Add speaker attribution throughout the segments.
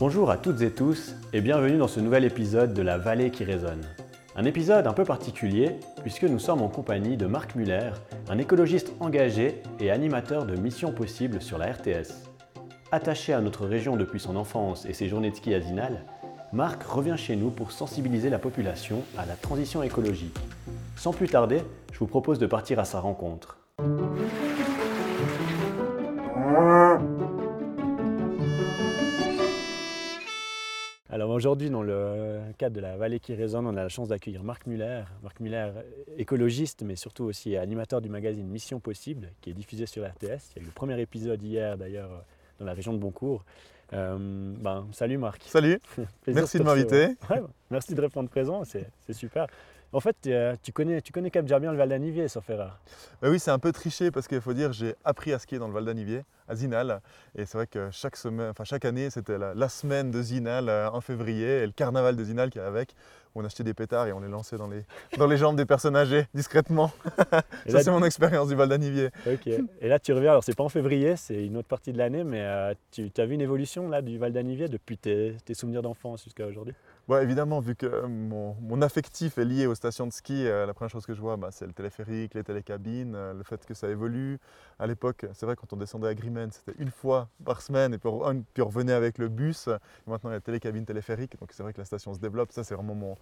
Speaker 1: Bonjour à toutes et tous et bienvenue dans ce nouvel épisode de La Vallée qui résonne. Un épisode un peu particulier puisque nous sommes en compagnie de Marc Muller, un écologiste engagé et animateur de Mission Possible sur la RTS. Attaché à notre région depuis son enfance et ses journées de ski à Zinal, Marc revient chez nous pour sensibiliser la population à la transition écologique. Sans plus tarder, je vous propose de partir à sa rencontre. Aujourd'hui, dans le cadre de la vallée qui résonne, on a la chance d'accueillir Marc Muller. Marc Muller, écologiste, mais surtout aussi animateur du magazine Mission Possible, qui est diffusé sur RTS. Il y a eu le premier épisode hier d'ailleurs dans la région de Boncourt. Euh, ben, salut Marc.
Speaker 2: Salut, merci de, m'inviter.
Speaker 1: merci de répondre présent, c'est super. En fait, euh, tu connais, tu connais déjà bien le Val d'Anivier, sauf erreur.
Speaker 2: Bah oui, c'est un peu triché parce qu'il faut dire j'ai appris à skier dans le Val d'Anivier, à Zinal. Et c'est vrai que chaque, semaine, enfin, chaque année, c'était la, semaine de Zinal euh, en février et le carnaval de Zinal qui est avec. Où on achetait des pétards et on les lançait dans les, dans les jambes des personnes âgées, discrètement. Ça, c'est mon expérience du Val d'Anivier.
Speaker 1: Ok. Et là, tu reviens, alors c'est pas en février, c'est une autre partie de l'année, mais euh, tu as vu une évolution là, du Val d'Anivier depuis tes, tes souvenirs d'enfance jusqu'à aujourd'hui?
Speaker 2: Évidemment, vu que mon, affectif est lié aux stations de ski, euh, la première chose que je vois, bah, c'est le téléphérique, les télécabines, euh, le fait que ça évolue. À l'époque, c'est vrai, quand on descendait à Grimmen, c'était une fois par semaine, et puis on, revenait avec le bus. maintenant, il y a télécabine téléphérique, donc c'est vrai que la station se développe. Ça, c'est vraiment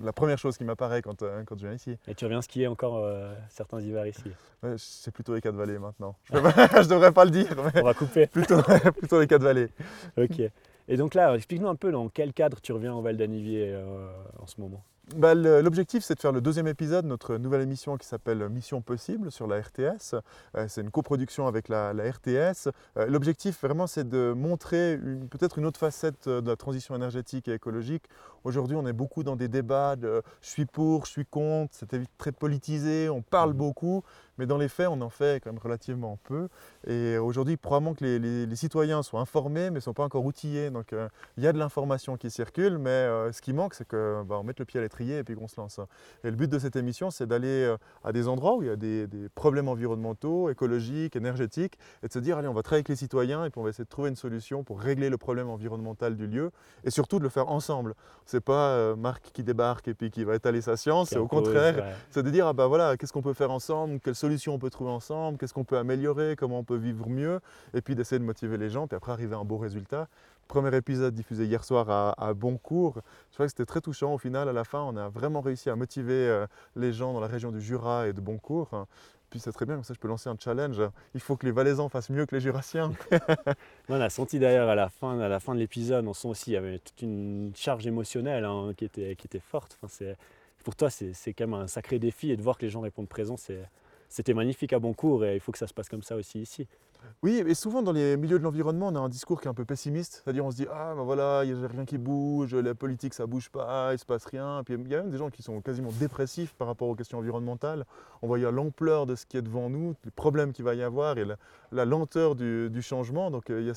Speaker 2: la première chose qui m'apparaît quand, euh, quand je viens ici.
Speaker 1: Et tu reviens skier encore certains hivers ici?
Speaker 2: C'est plutôt les quatre vallées maintenant. Je ne devrais pas le dire.
Speaker 1: on va couper.
Speaker 2: Plutôt, plutôt les quatre vallées.
Speaker 1: Ok. Et donc là, explique-nous un peu dans quel cadre tu reviens au Val d'Anivier euh, en ce moment.
Speaker 2: Bah, l'objectif, c'est de faire le deuxième épisode, notre nouvelle émission qui s'appelle Mission Possible sur la RTS. Euh, c'est une coproduction avec la, RTS. Euh, l'objectif, vraiment, c'est de montrer peut-être une autre facette de la transition énergétique et écologique. Aujourd'hui, on est beaucoup dans des débats de je suis pour, je suis contre, c'est très politisé, on parle mmh. beaucoup. Mais dans les faits, on en fait quand même relativement peu. Et aujourd'hui, probablement que les, citoyens sont informés, mais ne sont pas encore outillés. Donc euh, il y a de l'information qui circule, mais euh, ce qui manque, c'est qu'on bah, mette le pied à l'étrier et puis qu'on se lance. Et le but de cette émission, c'est d'aller euh, à des endroits où il y a des, problèmes environnementaux, écologiques, énergétiques, et de se dire, allez, on va travailler avec les citoyens et puis on va essayer de trouver une solution pour régler le problème environnemental du lieu, et surtout de le faire ensemble. C'est pas Marc qui débarque et puis qui va étaler sa science, c'est au contraire, c'est de dire, ah bah voilà, qu'est-ce qu'on peut faire ensemble, quelle solutions on peut trouver ensemble, qu'est-ce qu'on peut améliorer, comment on peut vivre mieux, et puis d'essayer de motiver les gens, puis après arriver à un beau résultat. Premier épisode diffusé hier soir à, à Boncourt, je crois que c'était très touchant au final, à la fin, on a vraiment réussi à motiver euh, les gens dans la région du Jura et de Boncourt. Puis c'est très bien, comme ça je peux lancer un challenge. Il faut que les Valaisans fassent mieux que les Jurassiens.
Speaker 1: on a senti d'ailleurs à la fin, de l'épisode, on sent aussi qu'il y avait toute une charge émotionnelle hein, qui, était, forte. Enfin, pour toi, c'est quand même un sacré défi et de voir que les gens répondent présents, c'est c'était magnifique à Boncourt et il faut que ça se passe comme ça aussi ici.
Speaker 2: Oui, et souvent dans les milieux de l'environnement, on a un discours qui est un peu pessimiste. C'est-à-dire on se dit Ah ben voilà, il n'y a rien qui bouge, la politique ça bouge pas, il se passe rien. Puis il y a même des gens qui sont quasiment dépressifs par rapport aux questions environnementales, en voyant l'ampleur de ce qui est devant nous, les problèmes qu'il va y avoir et la, lenteur du, changement. Euh,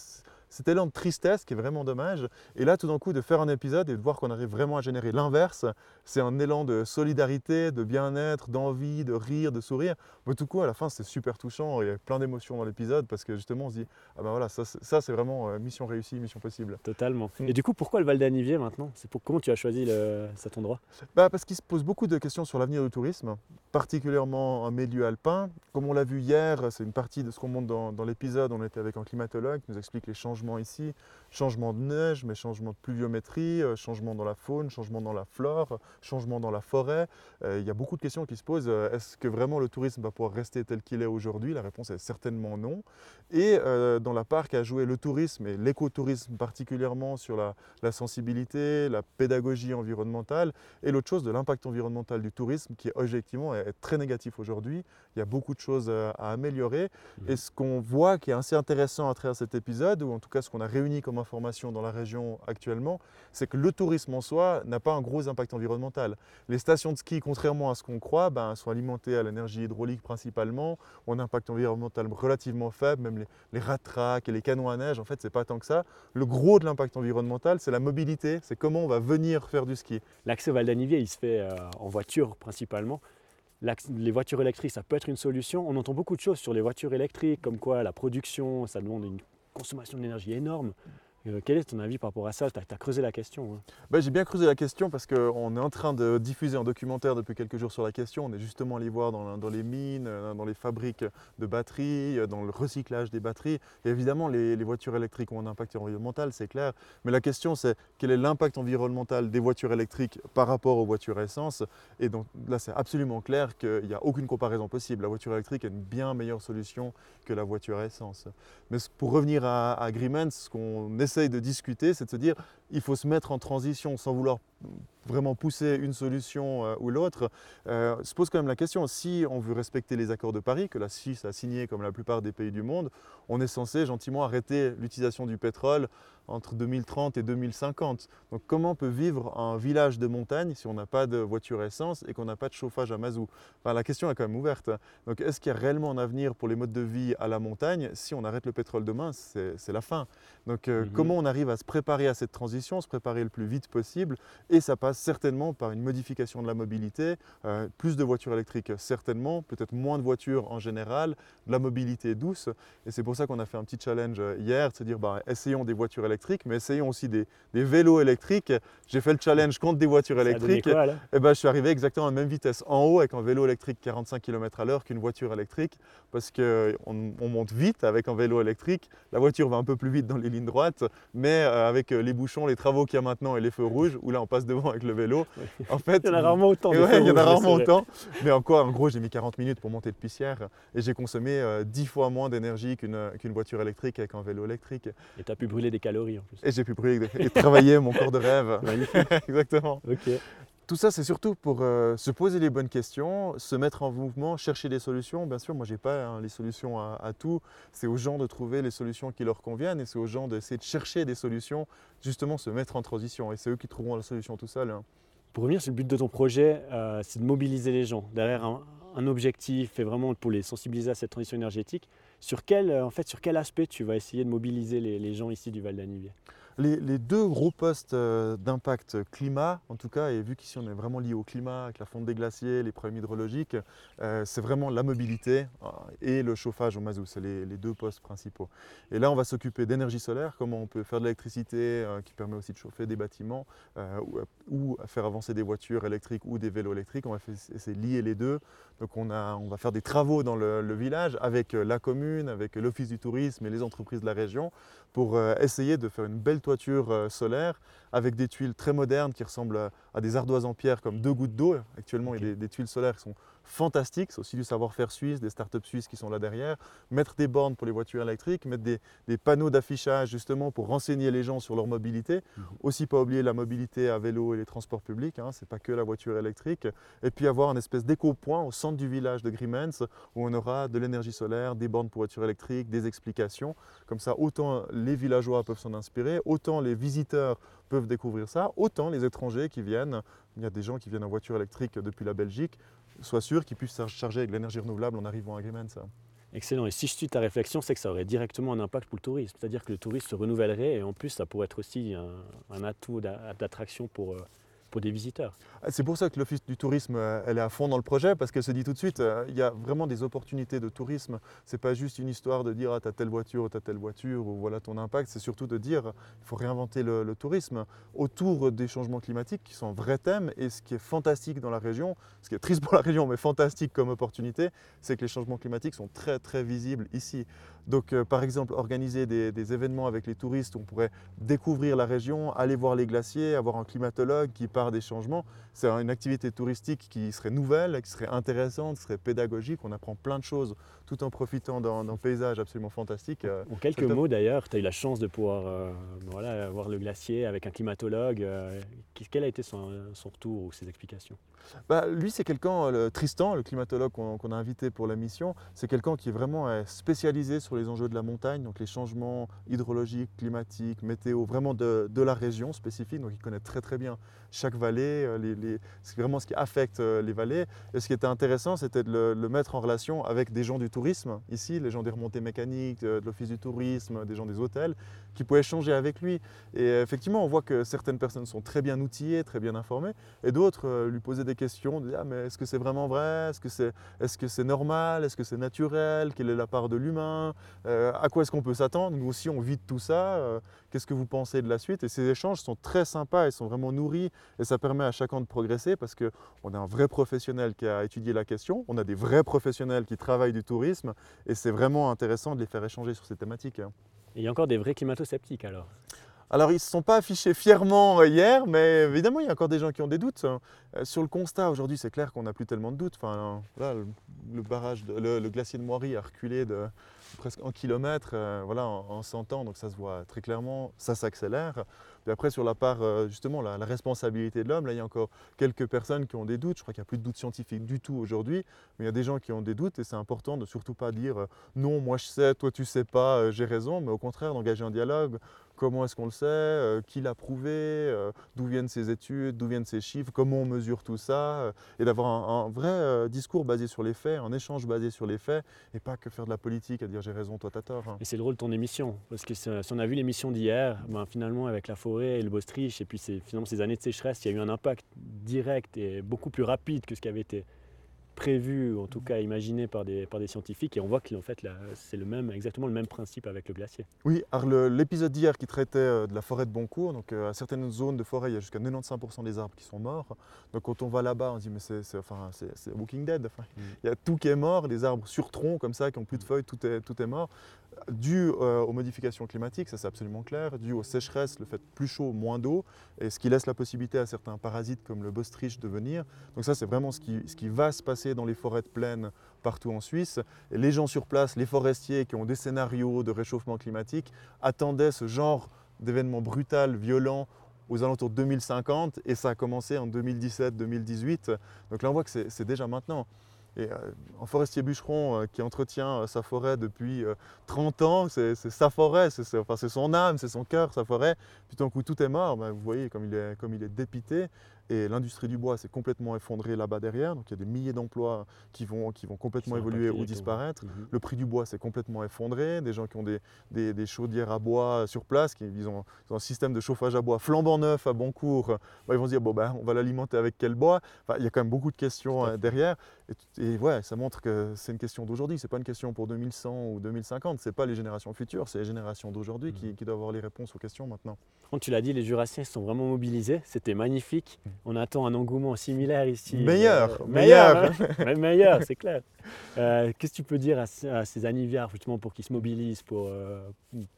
Speaker 2: cet élan de tristesse qui est vraiment dommage. Et là, tout d'un coup, de faire un épisode et de voir qu'on arrive vraiment à générer l'inverse, c'est un élan de solidarité, de bien-être, d'envie, de rire, de sourire. Mais tout coup, à la fin, c'est super touchant. Il y a plein d'émotions dans l'épisode parce que justement, on se dit, ah ben voilà, ça, c'est vraiment euh, mission réussie, mission possible.
Speaker 1: Totalement. Mm. Et du coup, pourquoi le Val d'Anivier maintenant? C'est pour comment tu as choisi cet endroit?
Speaker 2: Bah, Parce qu'il se pose beaucoup de questions sur l'avenir du tourisme, particulièrement en milieu alpin. Comme on l'a vu hier, c'est une partie de ce qu'on montre dans, dans l'épisode. On était avec un climatologue qui nous explique les changements ici, changement de neige, mais changement de pluviométrie, euh, changement dans la faune, changement dans la flore, changement dans la forêt. Euh, il y a beaucoup de questions qui se posent. Euh, est-ce que vraiment le tourisme va pouvoir rester tel qu'il est aujourd'hui? La réponse est certainement non. Et dans la part qu'a joué le tourisme et l'écotourisme particulièrement sur la, sensibilité, la pédagogie environnementale, et l'autre chose de l'impact environnemental du tourisme qui objectivement est très négatif aujourd'hui. Il y a beaucoup de choses à améliorer. Mmh. Et ce qu'on voit qui est assez intéressant à travers cet épisode, ou en tout cas ce qu'on a réuni comme information dans la région actuellement, c'est que le tourisme en soi n'a pas un gros impact environnemental. Les stations de ski, contrairement à ce qu'on croit, ben, sont alimentées à l'énergie hydraulique principalement, ont un impact environnemental relativement faible, même les, les et les canons à neige, en fait, c'est pas tant que ça. Le gros de l'impact environnemental, c'est la mobilité, c'est comment on va venir faire du ski.
Speaker 1: L'accès au Val d'Anivier, il se fait euh, en voiture principalement les voitures électriques, ça peut être une solution. On entend beaucoup de choses sur les voitures électriques, comme quoi la production, ça demande une consommation d'énergie énorme. Euh, quel est ton avis par rapport à ça? Tu as, creusé la question.
Speaker 2: Ben, j'ai bien creusé la question parce qu'on est en train de diffuser un documentaire depuis quelques jours sur la question. On est justement allé voir dans, les mines, euh, dans les fabriques de batteries, euh, dans le recyclage des batteries. Et évidemment, les, voitures électriques ont un impact environnemental, c'est clair. Mais la question, c'est quel est l'impact environnemental des voitures électriques par rapport aux voitures essence? Et donc là, c'est absolument clair qu'il n'y a aucune comparaison possible. La voiture électrique est une bien meilleure solution que la voiture essence. Mais pour revenir à, à ce qu'on essaie de discuter, c'est de se dire il faut se mettre en transition sans vouloir vraiment pousser une solution euh, ou l'autre, euh, se pose quand même la question, si on veut respecter les accords de Paris, que la Suisse a signé comme la plupart des pays du monde, on est censé gentiment arrêter l'utilisation du pétrole entre 2030 et 2050. Donc comment peut vivre un village de montagne si on n'a pas de voiture essence et qu'on n'a pas de chauffage à mazout enfin, La question est quand même ouverte. Donc est-ce qu'il y a réellement un avenir pour les modes de vie à la montagne Si on arrête le pétrole demain, c'est la fin. Donc euh, mhm. comment on arrive à se préparer à cette transition, se préparer le plus vite possible Et ça passe certainement par une modification de la mobilité, euh, plus de voitures électriques certainement, peut-être moins de voitures en général, de la mobilité douce. Et c'est pour ça qu'on a fait un petit challenge euh, hier, de se dire bah, essayons des voitures électriques, mais essayons aussi des, vélos électriques. J'ai fait le challenge contre des voitures électriques. et eh ben, je suis arrivé exactement à la même vitesse en haut avec un vélo électrique 45 km à l'heure qu'une voiture électrique, parce qu'on on monte vite avec un vélo électrique. La voiture va un peu plus vite dans les lignes droites, mais euh, avec les bouchons, les travaux qu'il y a maintenant et les feux rouges, où là on passe devant avec le vélo.
Speaker 1: En fait, il y en a rarement autant.
Speaker 2: il y en a rarement autant. Mais encore, en gros, j'ai mis 40 minutes pour monter de Pissière et j'ai consommé 10 euh, fois moins d'énergie qu'une voiture électrique avec un vélo électrique.
Speaker 1: Et tu as pu brûler des calories en plus.
Speaker 2: Et j'ai pu brûler et travailler mon corps de rêve.
Speaker 1: Magnifique.
Speaker 2: Exactement.
Speaker 1: Ok.
Speaker 2: Tout ça, c'est surtout pour euh, se poser les bonnes questions, se mettre en mouvement, chercher des solutions. Bien sûr, moi, je n'ai pas hein, les solutions à, tout. C'est aux gens de trouver les solutions qui leur conviennent et c'est aux gens d'essayer de chercher des solutions, justement se mettre en transition. Et c'est eux qui trouveront la solution tout seuls. Hein.
Speaker 1: Pour revenir sur le but de ton projet, euh, c'est de mobiliser les gens derrière un, objectif et vraiment pour les sensibiliser à cette transition énergétique. Sur quel, euh, en fait, sur quel aspect tu vas essayer de mobiliser les, les gens ici du Val d'Anivier?
Speaker 2: Les, deux gros postes euh, d'impact climat, en tout cas, et vu qu'ici on est vraiment lié au climat, avec la fonte des glaciers, les problèmes hydrologiques, euh, c'est vraiment la mobilité euh, et le chauffage au mazout, c'est les, deux postes principaux. Et là, on va s'occuper d'énergie solaire, comment on peut faire de l'électricité qui permet aussi de chauffer des bâtiments ou, faire avancer des voitures électriques ou des vélos électriques. On va essayer de lier les deux. Donc on, va faire des travaux dans le village avec la commune, avec l'office du tourisme et les entreprises de la région pour essayer de faire une belle toiture euh, solaire avec des tuiles très modernes qui ressemblent à des ardoises en pierre comme deux gouttes d'eau. Actuellement, il y a des, tuiles solaires qui sont fantastiques. C'est aussi du savoir-faire suisse, des startups suisses qui sont là derrière. Mettre des bornes pour les voitures électriques, mettre des, panneaux d'affichage justement pour renseigner les gens sur leur mobilité. Mhm. Aussi, pas oublier la mobilité à vélo et les transports publics. Hein, Ce n'est pas que la voiture électrique. Et puis avoir un espèce d'éco-point au centre du village de Grimens où on aura de l'énergie solaire, des bornes pour voitures électriques, des explications. Comme ça, autant les villageois peuvent s'en inspirer, autant les visiteurs peuvent découvrir ça, autant les étrangers qui viennent, il y a des gens qui viennent en voiture électrique depuis la Belgique, soient sûrs qu'ils puissent charger avec l'énergie renouvelable en arrivant à ça.
Speaker 1: Excellent. Et si je suis ta réflexion, c'est que ça aurait directement un impact pour le tourisme. C'est-à-dire que le tourisme se renouvellerait et en plus, ça pourrait être aussi un, un atout d'attraction pour, des visiteurs.
Speaker 2: Ah, c'est pour ça que l'Office du tourisme, euh, elle est à fond dans le projet, parce qu'elle se dit tout de suite, euh, il y a vraiment des opportunités de tourisme. Ce n'est pas juste une histoire de dire, ah, tu as telle voiture, tu as telle voiture, ou voilà ton impact. C'est surtout de dire, il faut réinventer le, tourisme autour des changements climatiques, qui sont un vrai thème. Et ce qui est fantastique dans la région, ce qui est triste pour la région, mais fantastique comme opportunité, c'est que les changements climatiques sont très, très visibles ici. Donc, euh, par exemple, organiser des, des, événements avec les touristes où on pourrait découvrir la région, aller voir les glaciers, avoir un climatologue qui parle des changements. C'est une activité touristique qui serait nouvelle, qui serait intéressante, qui serait pédagogique. On apprend plein de choses tout en profitant d'un paysage absolument fantastique.
Speaker 1: Euh, en quelques mots d'ailleurs, tu as eu la chance de pouvoir euh, voilà, voir le glacier avec un climatologue. Euh, quel a été son, retour ou ses explications?
Speaker 2: Bah, Lui, c'est quelqu'un, Tristan, le climatologue qu'on a invité pour la mission, c'est quelqu'un qui est vraiment spécialisé sur les enjeux de la montagne, donc les changements hydrologiques, climatiques, météo, vraiment de, de la région spécifique. Donc il connaît très très bien chaque vallée, c'est vraiment ce qui affecte les vallées. Et ce qui était intéressant, c'était de le, mettre en relation avec des gens du tourisme, ici, les gens des remontées mécaniques, de, l'office du tourisme, des gens des hôtels, qui pouvaient échanger avec lui. Et effectivement, on voit que certaines personnes sont très bien outillées, très bien informées, et d'autres lui posaient des questions, disaient, ah, mais est-ce que c'est vraiment vrai? Est-ce que c'est est -ce normal? Est-ce que c'est naturel? Quelle est la part de l'humain? À quoi est-ce qu'on peut s'attendre Nous aussi, on vit de tout ça. Qu'est-ce que vous pensez de la suite? Et ces échanges sont très sympas, ils sont vraiment nourris et ça permet à chacun de progresser parce qu'on a un vrai professionnel qui a étudié la question, on a des vrais professionnels qui travaillent du tourisme et c'est vraiment intéressant de les faire échanger sur ces thématiques. Hein.
Speaker 1: Et il y a encore des vrais climato-sceptiques alors
Speaker 2: alors, ils ne se sont pas affichés fièrement euh, hier, mais évidemment, il y a encore des gens qui ont des doutes. Hein. Euh, sur le constat, aujourd'hui, c'est clair qu'on n'a plus tellement de doutes. Enfin, le, barrage, le, glacier de Moiry a reculé de presque un kilomètre euh, voilà, en, 100 ans, donc ça se voit très clairement, ça s'accélère. Puis après, sur la part, justement, la, responsabilité de l'homme, là, il y a encore quelques personnes qui ont des doutes. Je crois qu'il n'y a plus de doutes scientifiques du tout aujourd'hui, mais il y a des gens qui ont des doutes et c'est important de surtout pas dire non, moi je sais, toi tu sais pas, j'ai raison, mais au contraire d'engager un dialogue Comment est-ce qu'on le sait euh, Qui l'a prouvé euh, D'où viennent ces études D'où viennent ces chiffres Comment on mesure tout ça euh, Et d'avoir un, vrai discours basé sur les faits, un échange basé sur les faits, et pas que faire de la politique à dire j'ai raison, toi t'as tort. Hein.
Speaker 1: Et c'est le rôle de ton émission, parce que si on a vu l'émission d'hier, ben, finalement avec la forêt et le Bostrich, et puis finalement ces années de sécheresse, il y a eu un impact direct et beaucoup plus rapide que ce qui avait été prévu, en tout cas imaginé par des, par des scientifiques, et on voit qu'en fait c'est le même, exactement le même principe avec le glacier.
Speaker 2: Oui, alors l'épisode d'hier qui traitait euh, de la forêt de Boncourt, donc euh, à certaines zones de forêt, il y a jusqu'à 95% des arbres qui sont morts. Donc quand on va là-bas, on se dit mais c'est enfin, Walking Dead, mm. il y a tout qui est mort, les arbres sur tronc comme ça, qui n'ont plus de feuilles, tout est, tout est mort. Dû euh, aux modifications climatiques, ça c'est absolument clair, dû aux sécheresses, le fait plus chaud, moins d'eau, et ce qui laisse la possibilité à certains parasites comme le bostrich de venir. Donc ça c'est vraiment ce qui, va se passer dans les forêts de plaine partout en Suisse. Les gens sur place, les forestiers qui ont des scénarios de réchauffement climatique, attendaient ce genre d'événement brutal, violent aux alentours de 2050 et ça a commencé en 2017-2018. Donc là on voit que c'est déjà maintenant. Et euh, un forestier bûcheron euh, qui entretient euh, sa forêt depuis 30 ans, c'est sa forêt, c'est son âme, c'est son cœur, sa forêt. Puis tout d'un coup tout est mort, ben, vous voyez comme il est, comme il est dépité. Et l'industrie du bois s'est complètement effondrée là-bas derrière. Donc il y a des milliers d'emplois qui vont, qui vont complètement évoluer ou disparaître. Mhm. Le prix du bois s'est complètement effondré. Des gens qui ont des, des, chaudières à bois sur place, qui ils ont, un système de chauffage à bois flambant neuf à bon cours, bah, ils vont se dire bon, ben, on va l'alimenter avec quel bois? Enfin, Il y a quand même beaucoup de questions euh, derrière. Et, ouais, ça montre que c'est une question d'aujourd'hui. Ce n'est pas une question pour 2100 ou 2050. Ce n'est pas les générations futures, c'est les générations d'aujourd'hui qui, mhm. qui, doivent avoir les réponses aux questions maintenant.
Speaker 1: Quand tu l'as dit, les Jurassiens sont vraiment mobilisés. C'était magnifique. Mhm. On attend un engouement similaire ici.
Speaker 2: Meilleur,
Speaker 1: euh, meilleur, meilleur, meilleur c'est clair. Euh, qu'est-ce que tu peux dire à, ces anniversaires justement pour qu'ils se mobilisent pour, euh,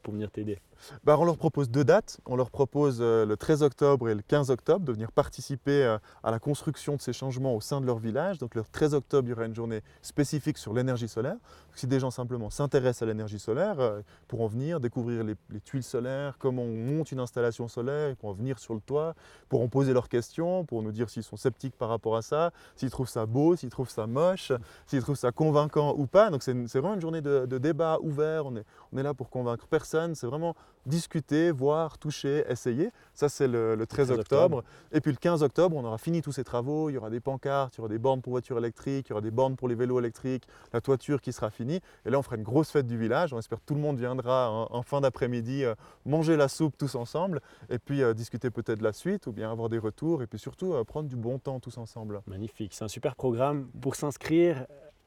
Speaker 1: pour venir t'aider?
Speaker 2: Bah, On leur propose deux dates. On leur propose le 13 octobre et le 15 octobre de venir participer à la construction de ces changements au sein de leur village. Donc le 13 octobre, il y aura une journée spécifique sur l'énergie solaire. Si des gens simplement s'intéressent à l'énergie solaire, ils pourront venir découvrir les, les, tuiles solaires, comment on monte une installation solaire, ils pourront venir sur le toit, pourront poser leurs questions, pour nous dire s'ils sont sceptiques par rapport à ça, s'ils trouvent ça beau, s'ils trouvent ça moche, s'ils trouvent ça convaincant ou pas. Donc c'est vraiment une journée de, débat ouvert, on est, on est là pour convaincre personne, c'est vraiment discuter, voir, toucher, essayer. Ça c'est le, 13, octobre. Et puis le 15 octobre, on aura fini tous ces travaux, il y aura des pancartes, il y aura des bornes pour voitures électriques, il y aura des bornes pour les vélos électriques, la toiture qui sera finie. Et là on fera une grosse fête du village, on espère que tout le monde viendra en, fin d'après-midi euh, manger la soupe tous ensemble et puis euh, discuter peut-être de la suite ou bien avoir des retours et puis surtout euh, prendre du bon temps tous ensemble.
Speaker 1: Magnifique, c'est un super programme. Pour s'inscrire,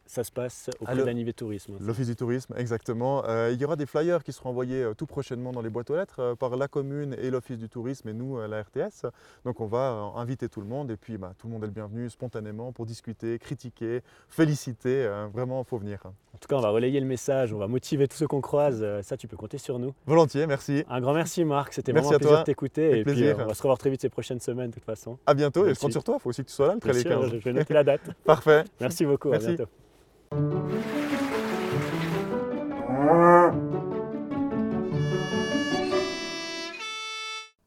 Speaker 1: ça se passe auprès de l'Anivé Tourisme.
Speaker 2: L'Office du Tourisme, exactement. Euh, il y aura des flyers qui seront envoyés euh, tout prochainement dans les boîtes aux lettres euh, par la commune et l'Office du Tourisme et nous, la RTS. Donc on va inviter tout le monde et puis bah, tout le monde est le bienvenu spontanément pour discuter, critiquer, féliciter. vraiment, il faut venir.
Speaker 1: En tout cas, on va relayer le message, on va motiver tous ceux qu'on croise. Ça, tu peux compter sur nous.
Speaker 2: Volontiers, merci.
Speaker 1: Un grand merci Marc, c'était vraiment un plaisir de t'écouter. Et puis on va se revoir très vite ces prochaines semaines de toute façon.
Speaker 2: À bientôt et je compte sur toi, il faut aussi que tu sois là le 13
Speaker 1: Je vais noter la date.
Speaker 2: Parfait.
Speaker 1: Merci beaucoup,
Speaker 2: merci.
Speaker 1: à bientôt.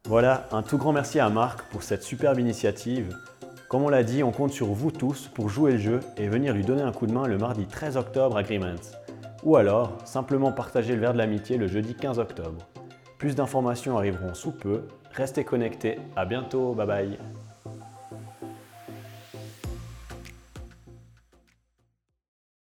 Speaker 1: Voilà, un tout grand merci à Marc pour cette superbe initiative. Comme on l'a dit, on compte sur vous tous pour jouer le jeu et venir lui donner un coup de main le mardi 13 octobre à Agreements. Ou alors, simplement partager le verre de l'amitié le jeudi 15 octobre. Plus d'informations arriveront sous peu. Restez connectés, à bientôt, bye bye